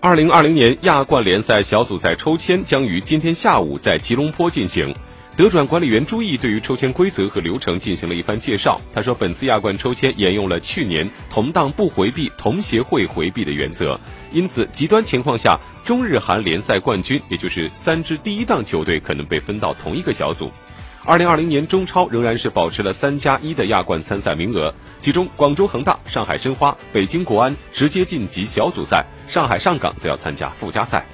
二零二零年亚冠联赛小组赛抽签将于今天下午在吉隆坡进行。德转管理员朱毅对于抽签规则和流程进行了一番介绍。他说，本次亚冠抽签沿用了去年同档不回避、同协会回避的原则，因此极端情况下，中日韩联赛冠军，也就是三支第一档球队可能被分到同一个小组。二零二零年中超仍然是保持了三加一的亚冠参赛名额，其中广州恒大、上海申花、北京国安直接晋级小组赛，上海上港则要参加附加赛。